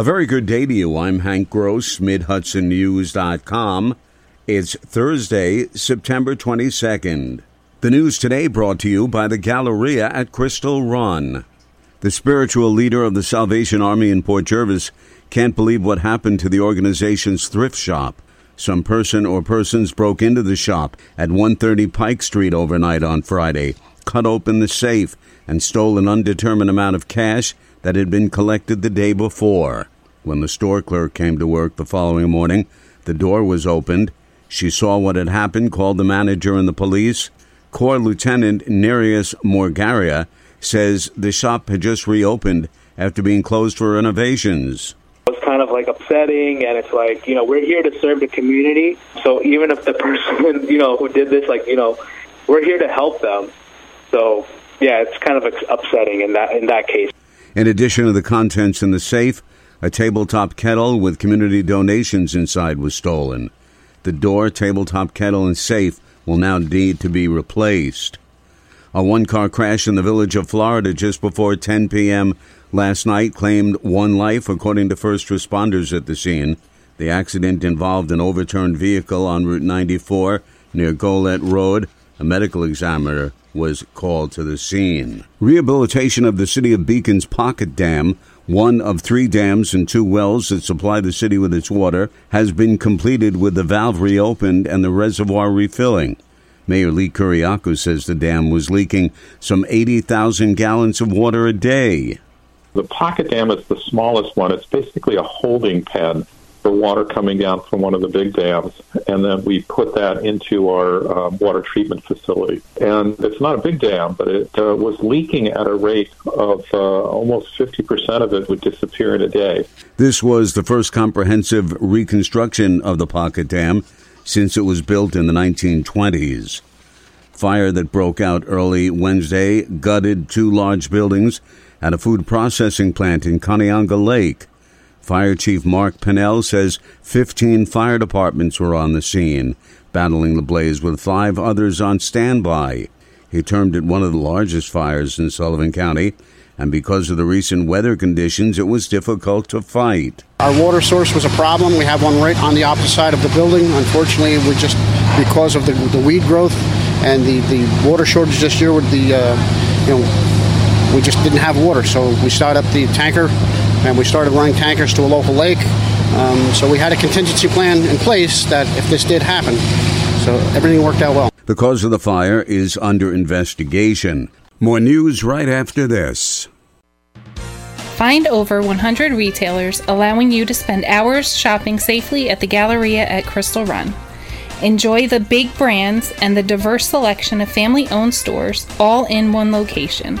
A very good day to you. I'm Hank Gross, MidHudsonNews.com. It's Thursday, September 22nd. The news today brought to you by the Galleria at Crystal Run. The spiritual leader of the Salvation Army in Port Jervis can't believe what happened to the organization's thrift shop. Some person or persons broke into the shop at 130 Pike Street overnight on Friday, cut open the safe, and stole an undetermined amount of cash that had been collected the day before. When the store clerk came to work the following morning, the door was opened. She saw what had happened, called the manager and the police. Corps Lieutenant Nereus Morgaria says the shop had just reopened after being closed for renovations. It's kind of like upsetting, and it's like, you know, we're here to serve the community. So even if the person, you know, who did this, like, you know, we're here to help them. So, yeah, it's kind of upsetting in that in that case. In addition to the contents in the safe, a tabletop kettle with community donations inside was stolen. The door, tabletop kettle, and safe will now need to be replaced. A one car crash in the village of Florida just before 10 p.m. last night claimed one life, according to first responders at the scene. The accident involved an overturned vehicle on Route 94 near Golett Road. A medical examiner was called to the scene. Rehabilitation of the city of Beacon's Pocket Dam, one of three dams and two wells that supply the city with its water, has been completed with the valve reopened and the reservoir refilling. Mayor Lee Kyriacou says the dam was leaking some 80,000 gallons of water a day. The pocket dam is the smallest one. It's basically a holding pen for water coming down from one of the big dams, and then we put that into our uh, water treatment facility. And it's not a big dam, but it uh, was leaking at a rate of uh, almost 50% of it would disappear in a day. This was the first comprehensive reconstruction of the pocket dam since it was built in the 1920s. Fire that broke out early Wednesday gutted two large buildings at a food processing plant in Kauneonga Lake. Fire Chief Mark Pennell says 15 fire departments were on the scene, battling the blaze with five others on standby. He termed it one of the largest fires in Sullivan County, and because of the recent weather conditions, it was difficult to fight. Our water source was a problem. We have one right on the opposite side of the building. Unfortunately, we just because of the, the weed growth and the, the water shortage this year with the, uh, you know, we just didn't have water. So we started up the tanker and we started running tankers to a local lake. Um, so we had a contingency plan in place that if this did happen, so everything worked out well. The cause of the fire is under investigation. More news right after this. Find over 100 retailers allowing you to spend hours shopping safely at the Galleria at Crystal Run. Enjoy the big brands and the diverse selection of family owned stores all in one location.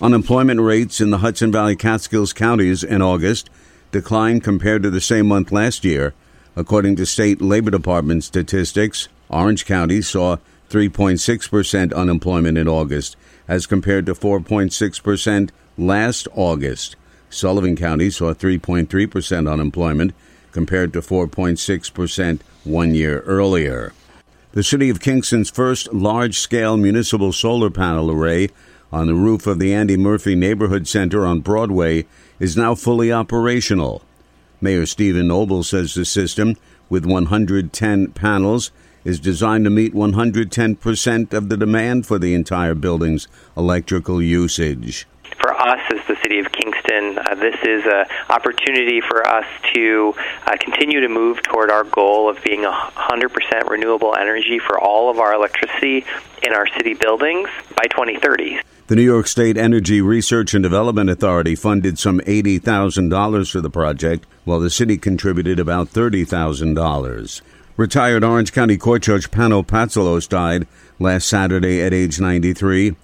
Unemployment rates in the Hudson Valley Catskills counties in August declined compared to the same month last year. According to state labor department statistics, Orange County saw 3.6% unemployment in August as compared to 4.6% last August. Sullivan County saw 3.3% unemployment compared to 4.6% one year earlier. The city of Kingston's first large scale municipal solar panel array on the roof of the Andy Murphy Neighborhood Center on Broadway is now fully operational. Mayor Steven Noble says the system, with 110 panels, is designed to meet 110% of the demand for the entire building's electrical usage. For us as the city of Kingston, uh, this is an opportunity for us to uh, continue to move toward our goal of being 100% renewable energy for all of our electricity in our city buildings by 2030. The New York State Energy Research and Development Authority funded some $80,000 for the project, while the city contributed about $30,000. Retired Orange County Court Judge Pano Patsalos died last Saturday at age 93.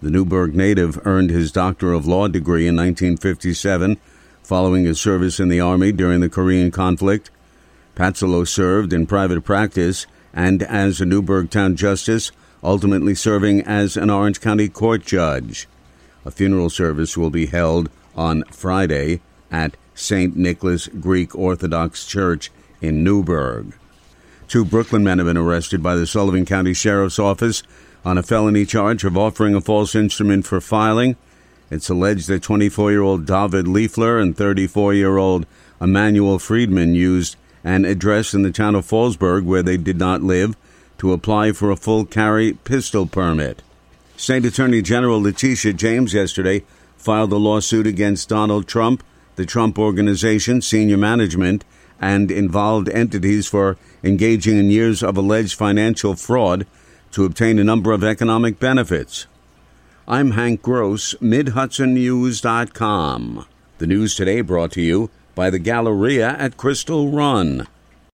The Newburgh native earned his Doctor of Law degree in 1957 following his service in the Army during the Korean conflict. Patsalos served in private practice and as a Newburgh Town Justice, ultimately serving as an Orange County Court judge. A funeral service will be held on Friday at St. Nicholas Greek Orthodox Church in Newburgh. Two Brooklyn men have been arrested by the Sullivan County Sheriff's Office on a felony charge of offering a false instrument for filing. It's alleged that 24 year old David Liefler and 34 year old Emmanuel Friedman used an address in the town of Fallsburg where they did not live to apply for a full carry pistol permit. State Attorney General Letitia James yesterday filed a lawsuit against Donald Trump, the Trump Organization, senior management, and involved entities for engaging in years of alleged financial fraud to obtain a number of economic benefits. I'm Hank Gross, MidHudsonNews.com. The news today brought to you by the Galleria at Crystal Run.